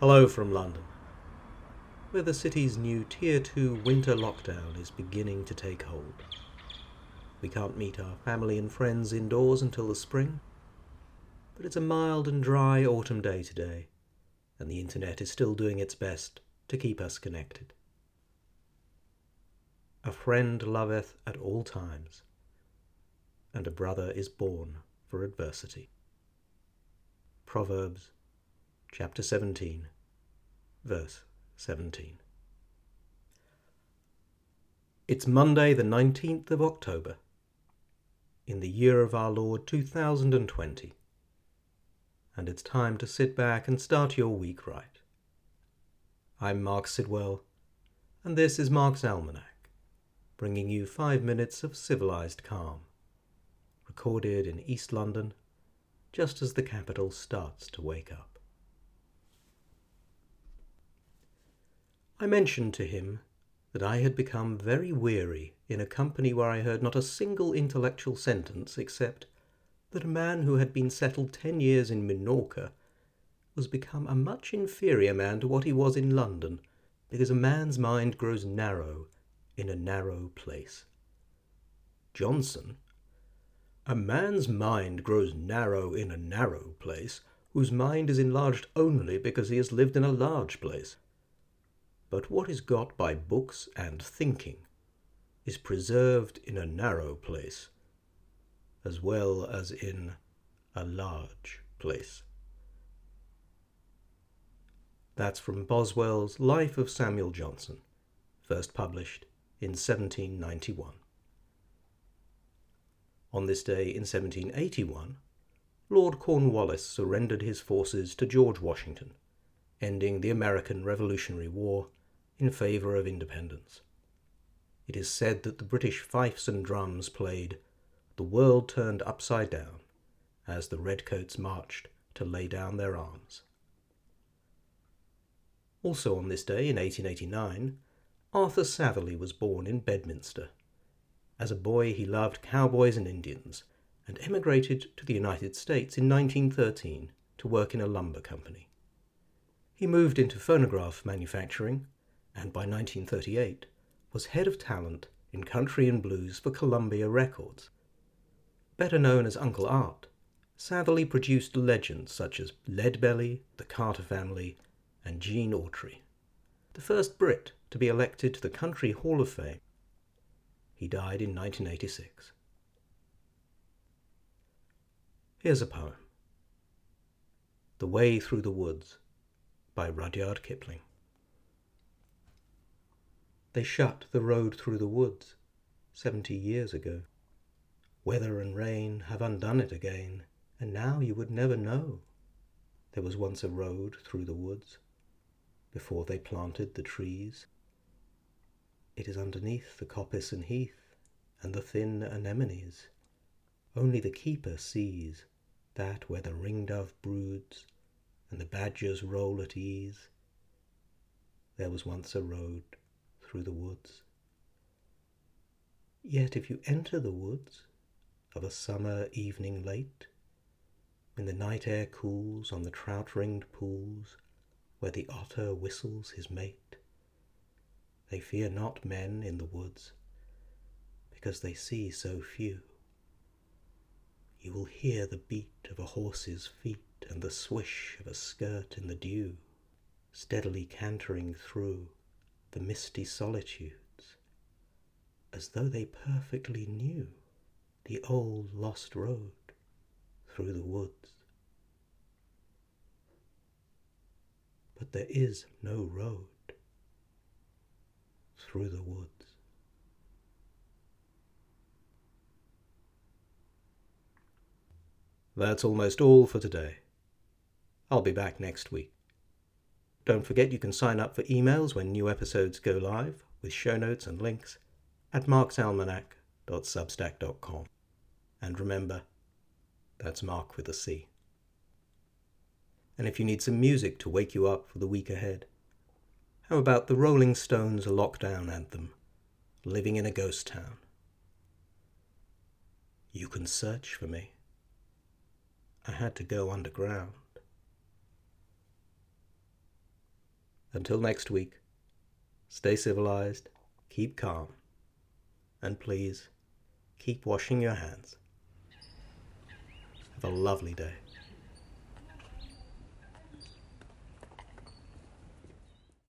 Hello from London, where the city's new Tier 2 winter lockdown is beginning to take hold. We can't meet our family and friends indoors until the spring, but it's a mild and dry autumn day today, and the internet is still doing its best to keep us connected. A friend loveth at all times, and a brother is born for adversity. Proverbs chapter 17, verse 17. It's Monday, the 19th of October, in the year of our Lord 2020, and it's time to sit back and start your week right. I'm Marc Sidwell, and this is Marc's Almanac, bringing you five minutes of civilized calm, recorded in East London just as the capital starts to wake up. I mentioned to him that I had become very weary in a company where I heard not a single intellectual sentence except that a man who had been settled ten years in Minorca was become a much inferior man to what he was in London, because a man's mind grows narrow in a narrow place. Johnson, a man's mind grows narrow in a narrow place, whose mind is enlarged only because he has lived in a large place. But what is got by books and thinking is preserved in a narrow place, as well as in a large place. That's from Boswell's Life of Samuel Johnson, first published in 1791. On this day in 1781, Lord Cornwallis surrendered his forces to George Washington, ending the American Revolutionary War in favour of independence. It is said that the British fifes and drums played The World Turned Upside Down as the redcoats marched to lay down their arms. Also on this day in 1889, Arthur Satherley was born in Bedminster. As a boy, he loved cowboys and Indians and emigrated to the United States in 1913 to work in a lumber company. He moved into phonograph manufacturing and by 1938 was head of talent in country and blues for Columbia Records. Better known as Uncle Art, Satherley produced legends such as Leadbelly, the Carter Family, and Gene Autry. The first Brit to be elected to the Country Hall of Fame he died in 1986. Here's a poem The Way Through the Woods by Rudyard Kipling. They shut the road through the woods seventy years ago. Weather and rain have undone it again, and now you would never know there was once a road through the woods before they planted the trees. It is underneath the coppice and heath and the thin anemones. Only the keeper sees that where the ringdove broods and the badgers roll at ease, there was once a road through the woods. Yet if you enter the woods of a summer evening late, when the night air cools on the trout ringed pools where the otter whistles his mate, they fear not men in the woods, because they see so few. You will hear the beat of a horse's feet and the swish of a skirt in the dew, steadily cantering through the misty solitudes, as though they perfectly knew the old lost road through the woods. But there is no road through the woods. That's almost all for today. I'll be back next week. Don't forget you can sign up for emails when new episodes go live with show notes and links at marcsalmanac.substack.com. And remember, that's Marc with a C. And if you need some music to wake you up for the week ahead, how about the Rolling Stones lockdown anthem, Living in a Ghost Town? You can search for me. I had to go underground. Until next week, stay civilized, keep calm, and please keep washing your hands. Have a lovely day.